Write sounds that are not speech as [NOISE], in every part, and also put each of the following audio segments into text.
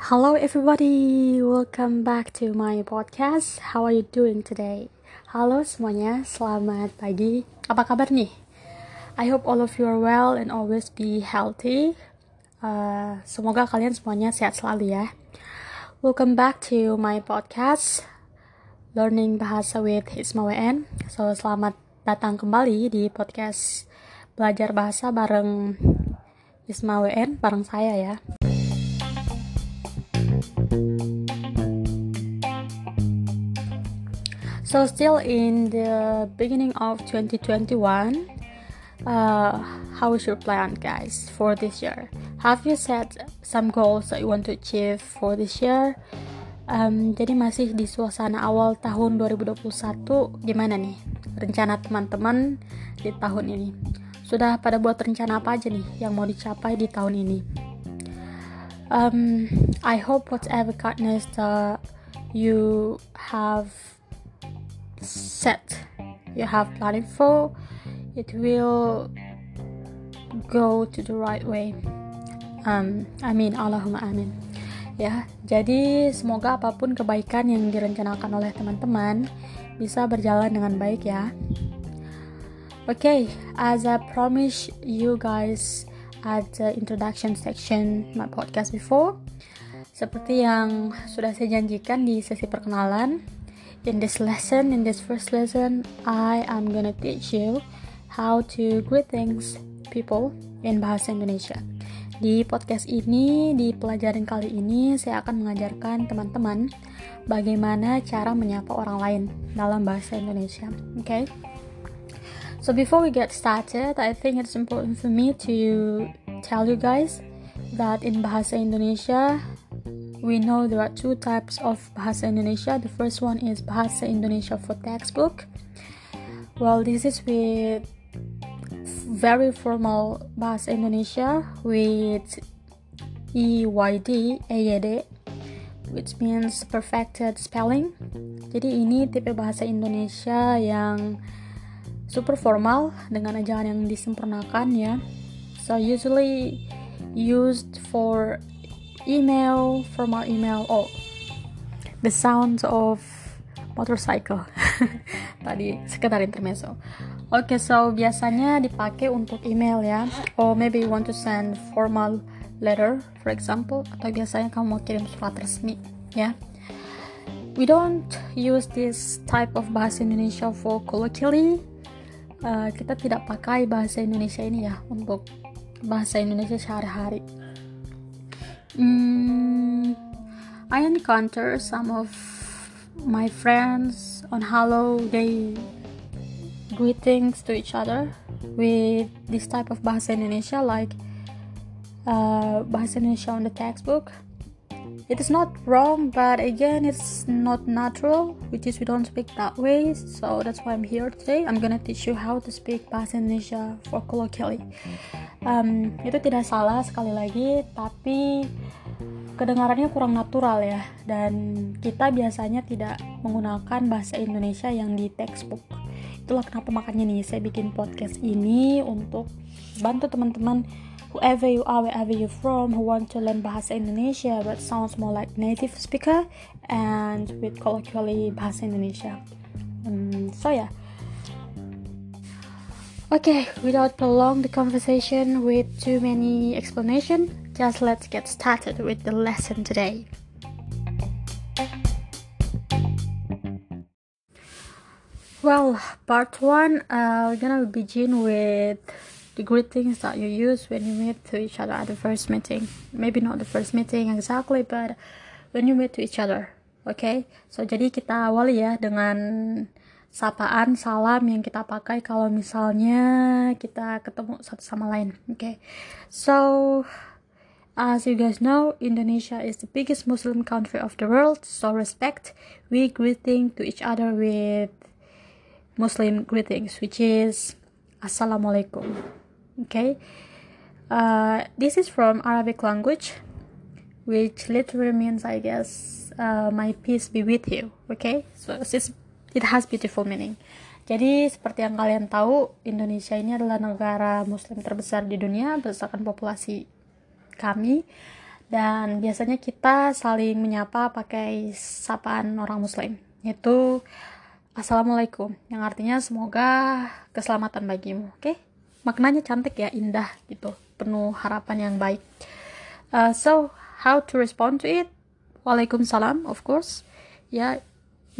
Hello everybody, welcome back to my podcast. How are you doing today? Halo semuanya, selamat pagi. Apa kabar nih? I hope all of you are well and always be healthy. Uh, semoga kalian semuanya sehat selalu ya. Welcome back to my podcast, Learning Bahasa with Hisma WN. So selamat datang kembali di podcast belajar bahasa bareng Isma WN, bareng saya ya. So still in the beginning of 2021, uh, how is your plan, guys, for this year? Have you set some goals that you want to achieve for this year? Um, jadi masih di suasana awal tahun 2021, gimana nih rencana teman-teman di tahun ini? Sudah pada buat rencana apa aja nih yang mau dicapai di tahun ini? Um, I hope whatever kindness that you have set. You have planning for. It will go to the right way. Um, amin. Allahumma amin. Ya jadi semoga apa pun kebaikan yang direncanakan oleh teman-teman bisa berjalan dengan baik ya. Oke okay, as I promise you guys at the introduction section my podcast before seperti yang sudah saya janjikan di sesi perkenalan In this lesson, in this first lesson, I am gonna teach you how to greet things people in bahasa Indonesia. Di podcast ini, di pelajaran kali ini, saya akan mengajarkan teman-teman bagaimana cara menyapa orang lain dalam bahasa Indonesia. Okay? So before we get started, I think it's important for me to tell you guys that in bahasa Indonesia we know there are two types of Bahasa Indonesia. The first one is Bahasa Indonesia for textbook. Well, this is with very formal Bahasa Indonesia with EYD, EYD, which means perfected spelling. Jadi ini tipe bahasa Indonesia yang super formal dengan ajaran yang disempurnakan ya. So usually used for email, formal email, oh, the sound of motorcycle. [LAUGHS] Tadi sekedar intermezzo. Oke, okay, so biasanya dipakai untuk email ya. Or maybe you want to send formal letter, for example, atau biasanya kamu mau kirim surat resmi, ya. We don't use this type of bahasa Indonesia for colloquially. Uh, kita tidak pakai bahasa Indonesia ini ya untuk bahasa Indonesia sehari-hari. Mm, I encounter some of my friends on Hello. Greetings to each other with this type of bahasa Indonesia, like uh, bahasa Indonesia on the textbook. It is not wrong, but again, it's not natural, which is we don't speak that way. So that's why I'm here today. I'm gonna teach you how to speak bahasa Indonesia for colloquially um, itu tidak salah sekali lagi tapi kedengarannya kurang natural ya. Dan kita biasanya tidak menggunakan bahasa Indonesia yang di textbook. Itulah kenapa makanya nih saya bikin podcast ini untuk bantu teman-teman whoever you are wherever you from who want to learn bahasa Indonesia but sounds more like native speaker and with colloquially bahasa Indonesia. Um, so ya yeah Okay, without prolong the conversation with too many explanation, just let's get started with the lesson today. Well, part one, uh, we're gonna begin with the greetings that you use when you meet to each other at the first meeting. Maybe not the first meeting exactly, but when you meet to each other. Okay, so jadi kita awali ya dengan sapaan salam yang kita pakai kalau misalnya kita ketemu satu sama lain oke okay? so as you guys know Indonesia is the biggest Muslim country of the world so respect we greeting to each other with Muslim greetings which is Assalamualaikum okay uh, this is from Arabic language which literally means I guess uh, my peace be with you okay so it's it has beautiful meaning. Jadi seperti yang kalian tahu, Indonesia ini adalah negara muslim terbesar di dunia berdasarkan populasi kami. Dan biasanya kita saling menyapa pakai sapaan orang muslim. Yaitu assalamualaikum yang artinya semoga keselamatan bagimu oke? Okay? maknanya cantik ya indah gitu. Penuh harapan yang baik. Uh, so how to respond to it? Waalaikumsalam of course. Ya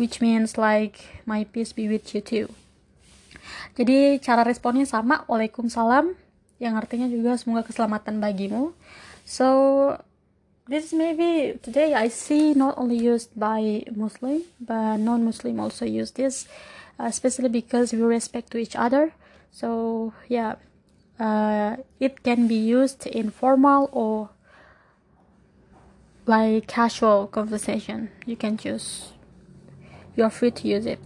which means like my peace be with you too jadi cara responnya sama waalaikumsalam yang artinya juga semoga keselamatan bagimu so this maybe today I see not only used by Muslim but non-Muslim also use this, uh, especially because we respect to each other. So yeah, uh, it can be used in formal or like casual conversation. You can choose. You're free to use it.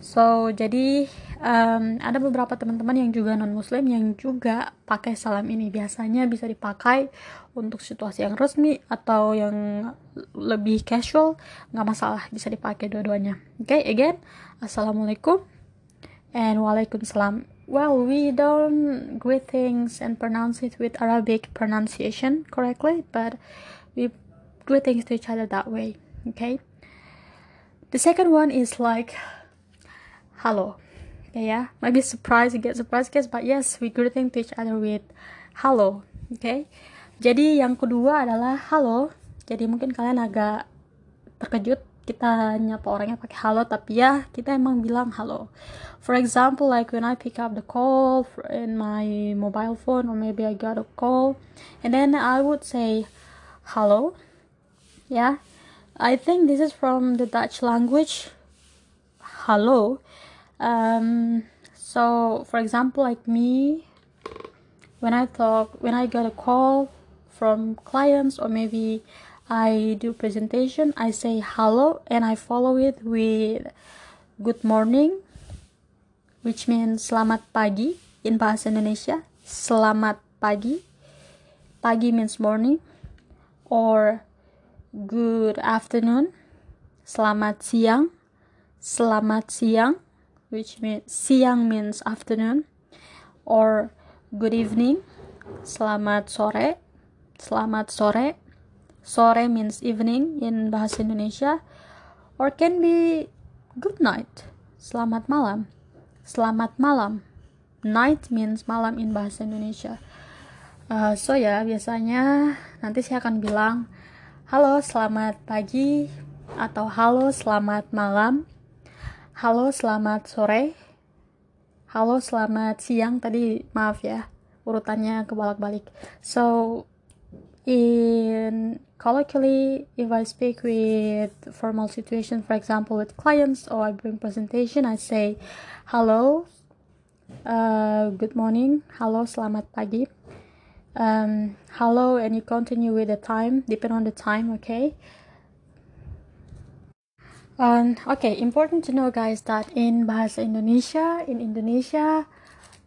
So jadi um, ada beberapa teman-teman yang juga non muslim yang juga pakai salam ini. Biasanya bisa dipakai untuk situasi yang resmi atau yang lebih casual. Nggak masalah bisa dipakai dua-duanya. Oke okay, again assalamualaikum and waalaikumsalam. Well we don't greet things and pronounce it with Arabic pronunciation correctly but we greet things to each other that way. Okay the second one is like hello. Okay, yeah, maybe surprise, you get surprised guys, but yes, we greeting to each other with hello. Okay, jadi yang kedua adalah halo. Jadi mungkin kalian agak terkejut kita nyapa orangnya pakai halo, tapi ya kita emang bilang halo. For example, like when I pick up the call in my mobile phone, or maybe I got a call, and then I would say hello. Yeah, I think this is from the Dutch language. Hello. Um, so for example like me when i talk when i get a call from clients or maybe i do presentation i say hello and i follow it with good morning which means selamat pagi in bahasa Indonesia. Selamat pagi. Pagi means morning. Or good afternoon. Selamat siang. Selamat siang which means siang means afternoon. Or good evening. Selamat sore. Selamat sore. Sore means evening in bahasa Indonesia. Or can be good night. Selamat malam. Selamat malam. Night means malam in bahasa Indonesia. Uh, so ya biasanya nanti saya akan bilang halo selamat pagi atau halo selamat malam Halo, selamat sore. Halo, selamat siang. Tadi maaf ya, urutannya kebalak-balik. So, in colloquially, if I speak with formal situation, for example, with clients or I bring presentation, I say, hello, uh, good morning, hello, selamat pagi. Um, hello, and you continue with the time, depend on the time, okay? Um, okay, important to know, guys, that in Bahasa Indonesia, in Indonesia,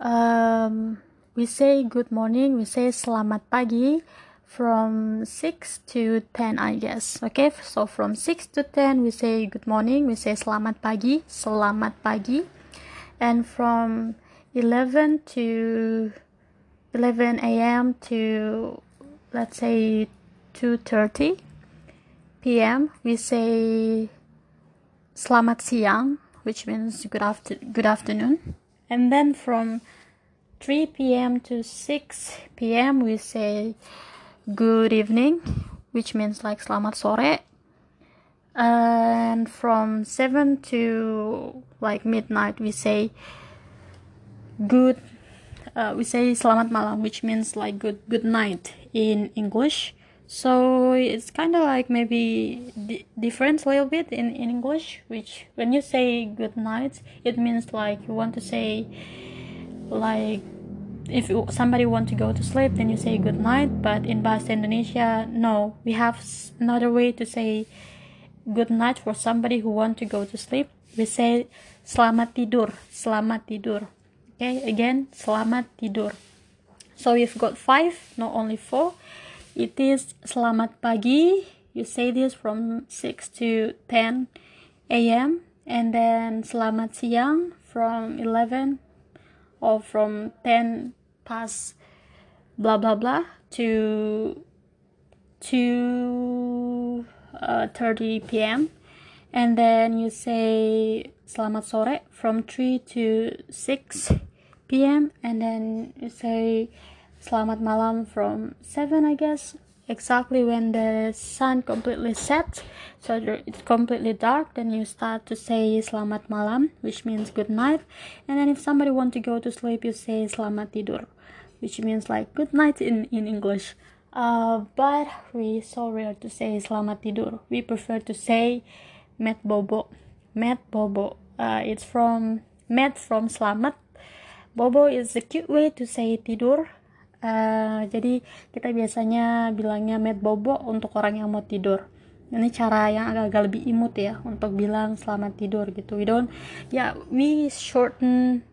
um, we say good morning, we say selamat pagi from 6 to 10, I guess. Okay, so from 6 to 10, we say good morning, we say selamat pagi, selamat pagi. And from 11 to 11 a.m. to let's say 2:30 p.m. we say Selamat siang, which means good after good afternoon. And then from 3 p.m. to 6 p.m. we say good evening, which means like selamat sore. And from 7 to like midnight we say good uh, we say selamat malam, which means like good good night in English. So it's kind of like maybe di- different a little bit in, in english which when you say good night it means like you want to say like if somebody want to go to sleep then you say good night but in bahasa indonesia no. We have another way to say good night for somebody who want to go to sleep. We say selamat tidur selamat tidur okay again selamat tidur so we've got five not only four it is selamat pagi. You say this from 6 to 10 a.m. And then selamat siang from 11 or from 10 past blah blah blah to to uh, 30 p.m. and then you say selamat sore from 3 to 6 p.m. and then you say selamat malam from 7 I guess. Exactly when the sun completely sets so it's completely dark then you start to say selamat malam which means good night. And then if somebody want to go to sleep you say selamat tidur which means like good night in in english. Uh, but we so rare to say selamat tidur. We prefer to say met bobo. Met bobo. Uh, it's from met from selamat bobo is a cute way to say tidur Uh, jadi kita biasanya bilangnya med bobo untuk orang yang mau tidur. Ini cara yang agak-agak lebih imut ya untuk bilang selamat tidur gitu. We don't, ya yeah, we shorten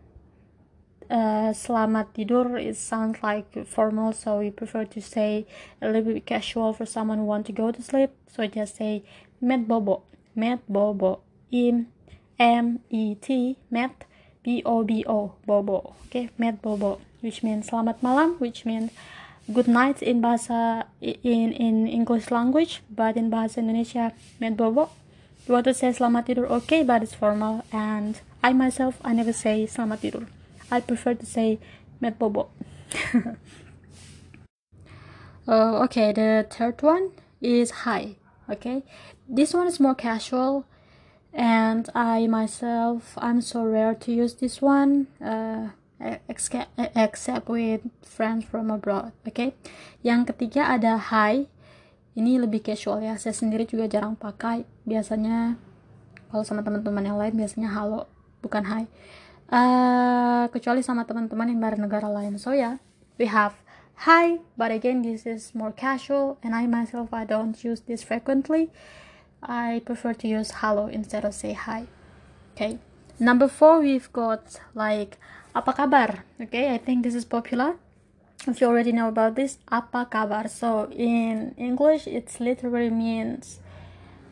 uh, selamat tidur. It sounds like formal, so we prefer to say a little bit casual for someone who want to go to sleep. So just say med bobo, med bobo, im, m e t, med b o b o, bobo. Okay, med bobo which means selamat malam, which means good night in bahasa in in English language, but in bahasa Indonesia med bobo. You want to say selamat tidur, okay, but it's formal. And I myself, I never say selamat tidur. I prefer to say med bobo. [LAUGHS] uh, okay, the third one is hi. Okay, this one is more casual, and I myself, I'm so rare to use this one. Uh, except with friends from abroad oke okay? yang ketiga ada hi ini lebih casual ya saya sendiri juga jarang pakai biasanya kalau sama teman-teman yang lain biasanya halo bukan hi uh, kecuali sama teman-teman yang dari negara lain so ya yeah, we have hi but again this is more casual and I myself I don't use this frequently I prefer to use hello instead of say hi. Okay. Number four we've got like apa kabar? Okay i think this is popular. If you already know about this apa kabar? So in english it literally means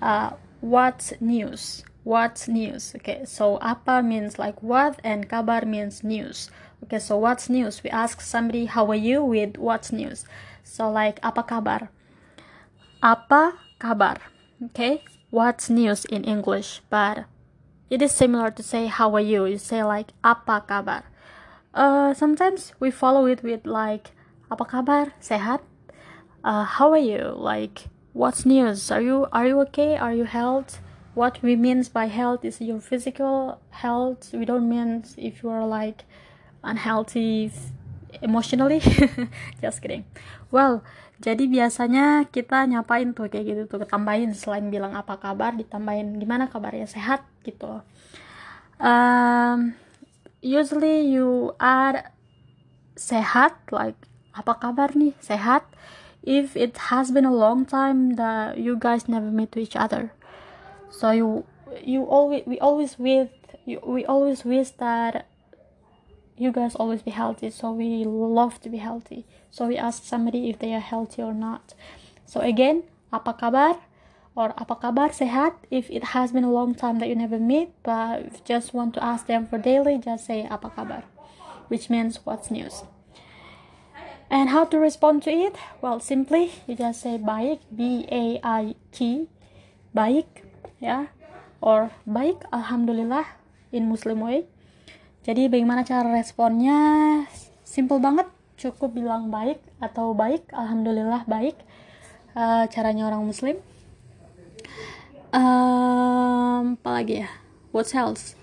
uh, what news? What news? Okay so apa means like what and kabar means news. Okay so what's news? We ask somebody how are you? with what's news. So like apa kabar? Apa kabar okay? What's news in english? But it is similar to say how are you? You say like apa kabar? Uh, sometimes we follow it with like apa kabar? Sehat? Uh, how are you? Like what's news? Are you are you okay? Are you health what we means by health is your physical health. We don't mean if you are like unhealthy emotionally. [LAUGHS] Just kidding. Well jadi biasanya kita nyapain tuh kayak gitu tuh tambahin selain bilang apa kabar ditambahin gimana kabarnya sehat gitu. Um, usually you add sehat like apa kabar nih sehat? If it has been a long time that you guys never met to each other. So you you always we always with we always wish that you guys always be healthy so we love to be healthy so we ask somebody if they are healthy or not. So again apa kabar? Or apa kabar sehat? If it has been a long time that you never meet but if you just want to ask them for daily just say apa kabar which means what's news. And how to respond to it? Well simply you just say baik b a i k baik ya. Or baik alhamdulillah in muslim way. Jadi bagaimana cara responnya? Simple banget cukup bilang baik atau baik alhamdulillah baik uh, caranya orang muslim. Um, apa lagi ya? What else?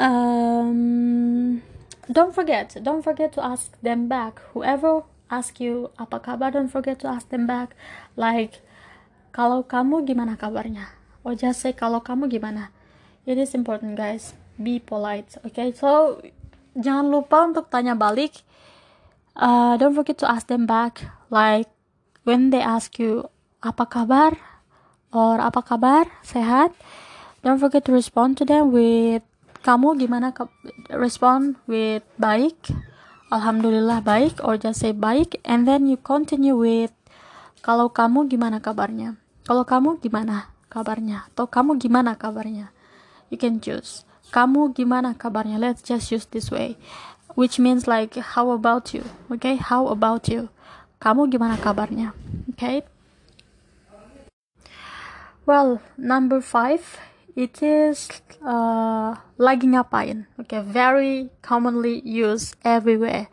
Um, don't forget don't forget to ask them back. Whoever ask you apa kabar don't forget to ask them back. Like kalau kamu gimana kabarnya? Or just say kalau kamu gimana? It is important guys. Be polite okay? So jangan lupa untuk tanya balik uh, don't forget to ask them back. Like when they ask you apa kabar? or apa kabar? Sehat? Don't forget to respond to them with kamu gimana ke respond with baik. Alhamdulillah baik or just say baik and then you continue with kalau kamu gimana kabarnya? Kalau kamu gimana kabarnya? atau kamu gimana kabarnya? You can choose. Kamu gimana kabarnya? Let's just use this way which means like how about you? Okay how about you? Kamu gimana kabarnya? Okay? well number five it is uh, lagi ngapain? Okay very commonly used everywhere.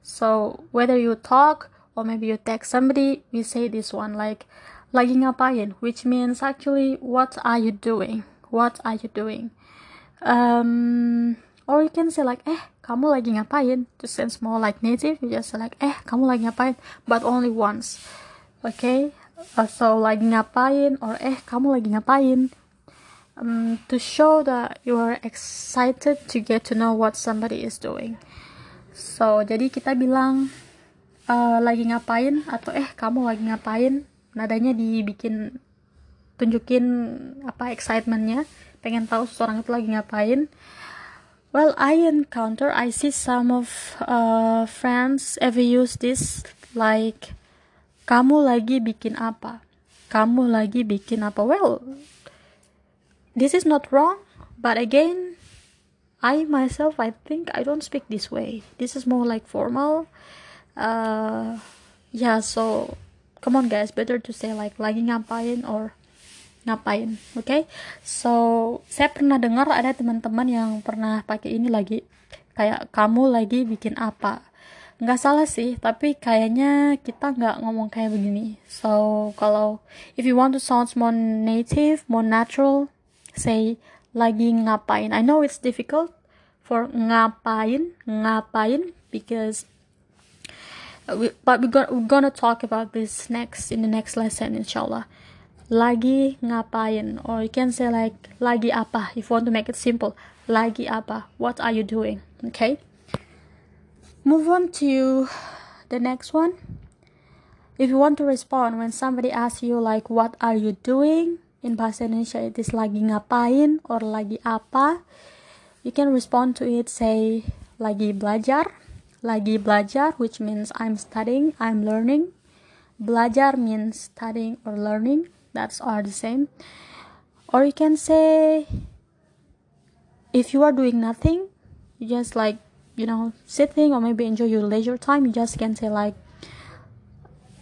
So whether you talk or maybe you text somebody we say this one like lagi ngapain? Which means actually what are you doing? What are you doing? Um or you can say like eh kamu lagi ngapain? To sense more like native. You just like eh kamu lagi ngapain? But only once. Okay? Uh, so lagi ngapain? Or eh kamu lagi ngapain? Um, to show that you are excited to get to know what somebody is doing. So, jadi kita bilang uh, lagi ngapain? Atau eh kamu lagi ngapain? Nadanya dibikin tunjukin apa excitementnya, pengen tahu seseorang itu lagi ngapain. Well, I encounter, I see some of uh, friends ever use this like kamu lagi bikin apa? Kamu lagi bikin apa? Well, this is not wrong but again i myself i think i don't speak this way this is more like formal uh yeah so come on guys better to say like lagi ngapain or ngapain oke okay? so saya pernah dengar ada teman-teman yang pernah pakai ini lagi kayak kamu lagi bikin apa nggak salah sih tapi kayaknya kita nggak ngomong kayak begini so kalau if you want to sound more native more natural say lagi ngapain. I know it's difficult for ngapain, ngapain because we, but we're gonna, we're gonna talk about this next in the next lesson inshallah. Lagi ngapain or you can say like lagi apa if you want to make it simple. Lagi apa? What are you doing? Okay? Move on to the next one. If you want to respond when somebody asks you like what are you doing? in bahasa Indonesia it is lagi ngapain or lagi apa you can respond to it say lagi belajar lagi belajar which means I'm studying I'm learning belajar means studying or learning that's all the same. Or you can say if you are doing nothing you just like you know sitting or maybe enjoy your leisure time you just can say like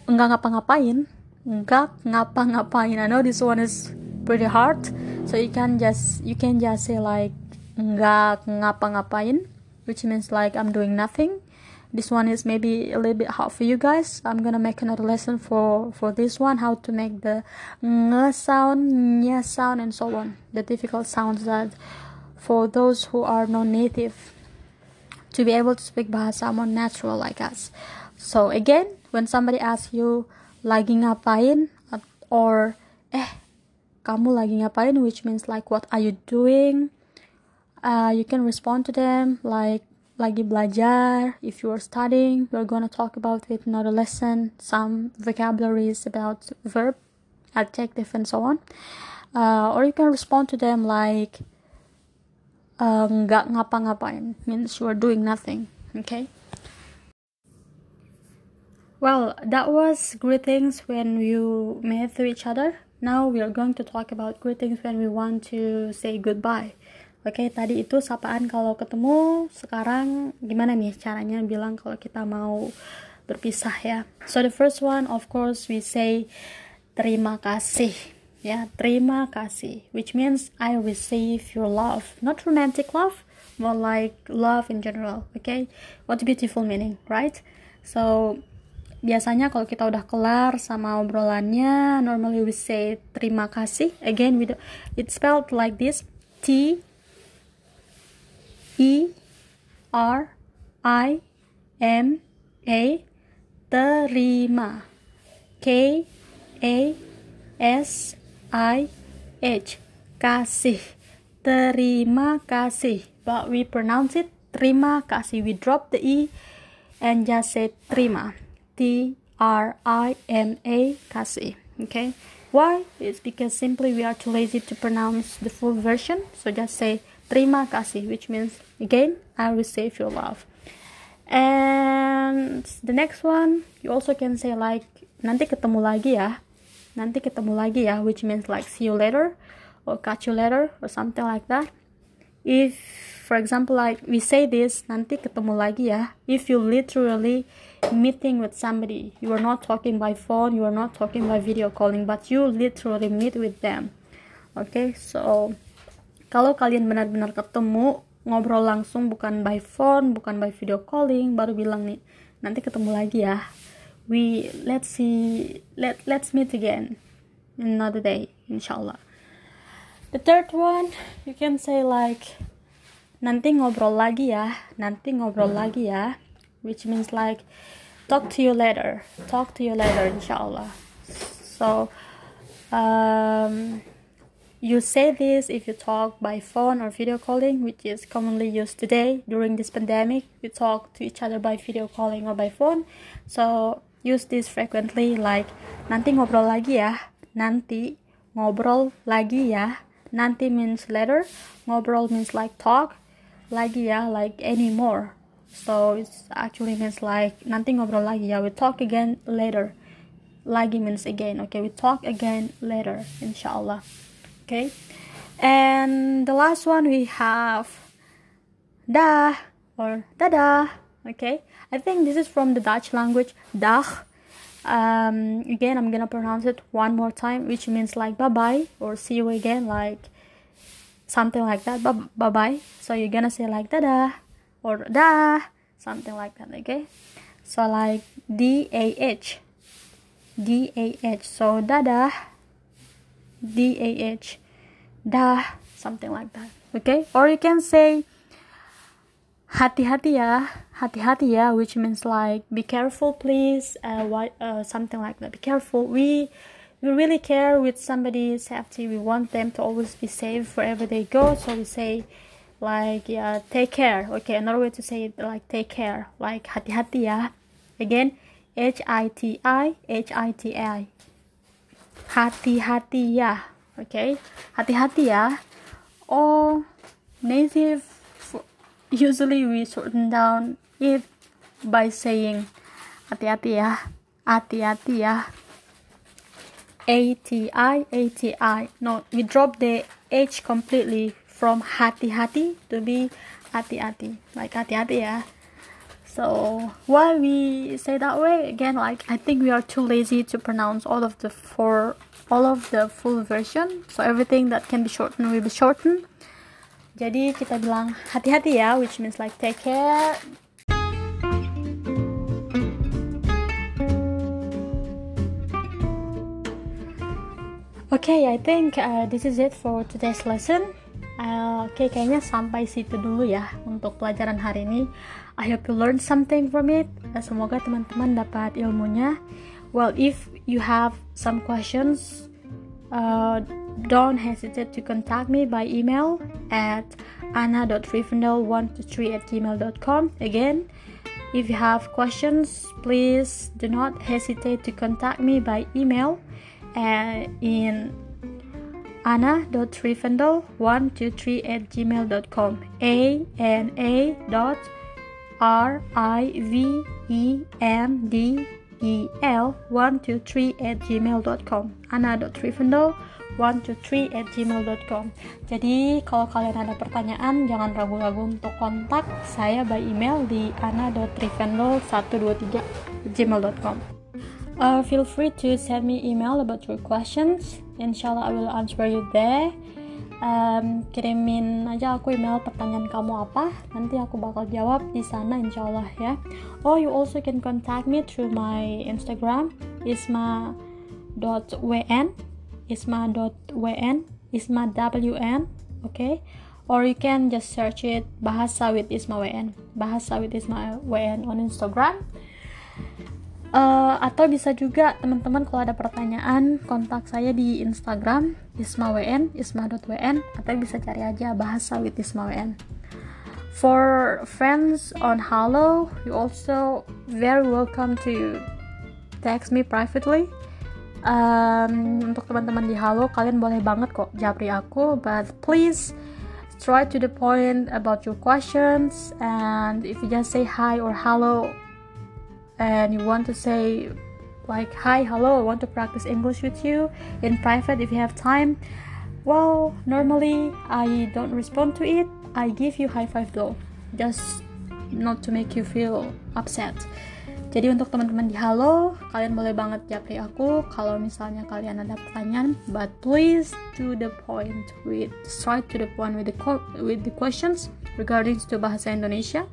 enggak ngapa-ngapain. Nggak ngapa-ngapain. I know this one is pretty hard. So you can just you can just say like nggak ngapa-ngapain which means like I'm doing nothing this one is maybe a little bit hard for you guys. I'm gonna make another lesson for for this one how to make the ng sound nya sound and so on. The difficult sounds that for those who are non-native to be able to speak bahasa more natural like us. So again when somebody asks you lagi ngapain? or eh kamu lagi ngapain? which means like what are you doing? Uh, you can respond to them like lagi belajar if you are studying we're gonna talk about it in another lesson some vocabularies about verb adjective and so on uh, or you can respond to them like uh, nggak ngapa-ngapain means you are doing nothing okay well, that was greetings when you met to each other. Now we are going to talk about greetings when we want to say goodbye. Oke, tadi itu sapaan kalau ketemu. Sekarang gimana nih caranya bilang kalau kita mau berpisah ya? So the first one, of course, we say terima kasih. Ya, terima kasih, which means I receive your love, not romantic love, more like love in general. Okay, what a beautiful meaning, right? So biasanya kalau kita udah kelar sama obrolannya normally we say terima kasih again we it's spelled like this T E R I M A terima K A S I H kasih terima kasih but we pronounce it terima kasih we drop the E and just say terima T R I M A kasih. Okay. Why? It's because simply we are too lazy to pronounce the full version. So just say terima kasih, which means again, I receive your love. And the next one, you also can say like nanti ketemu lagi ya. Nanti ketemu lagi ya, which means like see you later or catch you later or something like that. if for example like we say this nanti ketemu lagi ya if you literally meeting with somebody you are not talking by phone you are not talking by video calling but you literally meet with them okay so kalau kalian benar-benar ketemu ngobrol langsung bukan by phone bukan by video calling baru bilang nih nanti ketemu lagi ya. We let's see let let's meet again another day inshallah the third one you can say like nanti ngobrol lagi ya nanti ngobrol lagi ya which means like talk to you later talk to you later inshallah so um, you say this if you talk by phone or video calling which is commonly used today. During this pandemic we talk to each other by video calling or by phone. So use this frequently like nanti ngobrol lagi ya. Nanti ngobrol lagi ya. Nanti means later. Ngobrol means like talk. Lagi ya like anymore. So it's actually means like nanti ngobrol lagi ya. We talk again later. Lagi means again okay? We talk again later inshallah okay? And the last one we have da or dadah okay? I think this is from the dutch language dag. Um, again i'm gonna pronounce it one more time which means like bye bye or see you again like something like that bye bye so you're gonna say like da or da something like that okay? So like d a h d a h. So da d a h. Da something like that. Okay? Or you can say hati-hati ya hati-hati ya which means like be careful please uh, what, uh, something like that. Be careful. We we really care with somebody's safety. We want them to always be safe wherever they go. So we say like yeah take care. Okay another way to say it like take care. Like hati-hati ya again H-I-T-I H-I-T-I hati-hati ya okay hati-hati ya or native usually we shorten down it by saying hati-hati ya hati-hati ya A-T-I, A-T-I. No, we drop the H completely from hati-hati to be hati-hati. Like hati-hati ya. So why we say that way? Again, like I think we are too lazy to pronounce all of the four all of the full version. So everything that can be shortened will be shortened. Jadi kita bilang hati-hati ya, which means like take care, Okay, I think uh, this is it for today's lesson. Uh, Oke, okay, kayaknya sampai situ dulu ya untuk pelajaran hari ini. I hope you learn something from it. Uh, semoga teman-teman dapat ilmunya. Well, if you have some questions, uh, don't hesitate to contact me by email at anna.rivendell123 at gmail.com. Again, if you have questions, please do not hesitate to contact me by email in anna.rivendell123 at gmail.com a n a dot r i v e n d e l 123 at gmail.com anna.rivendell 123 at gmail.com jadi kalau kalian ada pertanyaan jangan ragu-ragu untuk kontak saya by email di anna.rivendell123 gmail.com Uh, feel free to send me email about your questions. Inshallah I will answer you there. Um, kirimin aja aku email pertanyaan kamu apa nanti aku bakal jawab di sana insyaallah ya oh you also can contact me through my instagram isma.wn isma.wn isma wn okay or you can just search it bahasa with isma wn bahasa with isma wn on instagram Uh, atau bisa juga teman-teman kalau ada pertanyaan kontak saya di Instagram ismawn isma.wn atau bisa cari aja bahasa with ismawn. For friends on Halo, you also very welcome to text me privately. Um, untuk teman-teman di Halo, kalian boleh banget kok japri aku, but please try to the point about your questions and if you just say hi or hello and you want to say like hi hello i want to practice english with you in private if you have time. Well normally i don't respond to it. I give you high five though just not to make you feel upset. Jadi untuk teman-teman di halo kalian boleh banget japri aku kalau misalnya kalian ada pertanyaan. But please to the point with straight to the point with the with the questions regarding to bahasa Indonesia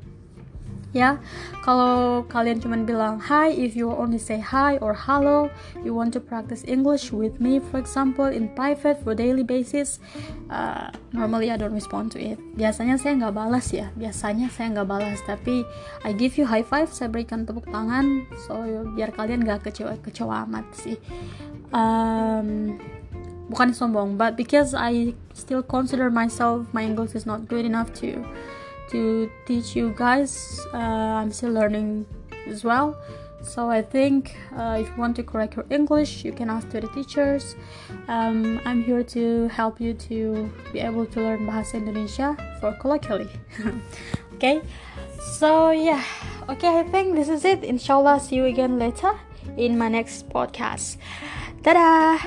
ya kalau kalian cuma bilang hi if you only say hi or hello you want to practice English with me for example in private for daily basis uh, normally I don't respond to it. Biasanya saya nggak balas ya biasanya saya nggak balas tapi I give you high five saya berikan tepuk tangan so biar kalian nggak kecewa kecewa amat sih. Um, bukan sombong but because I still consider myself my English is not good enough to to teach you guys. Uh, I'm still learning as well. So I think uh, if you want to correct your English, you can ask to the teachers. Um, I'm here to help you to be able to learn Bahasa Indonesia for colloquially. [LAUGHS] okay, so yeah, okay, I think this is it. Inshallah, see you again later in my next podcast. Ta-da!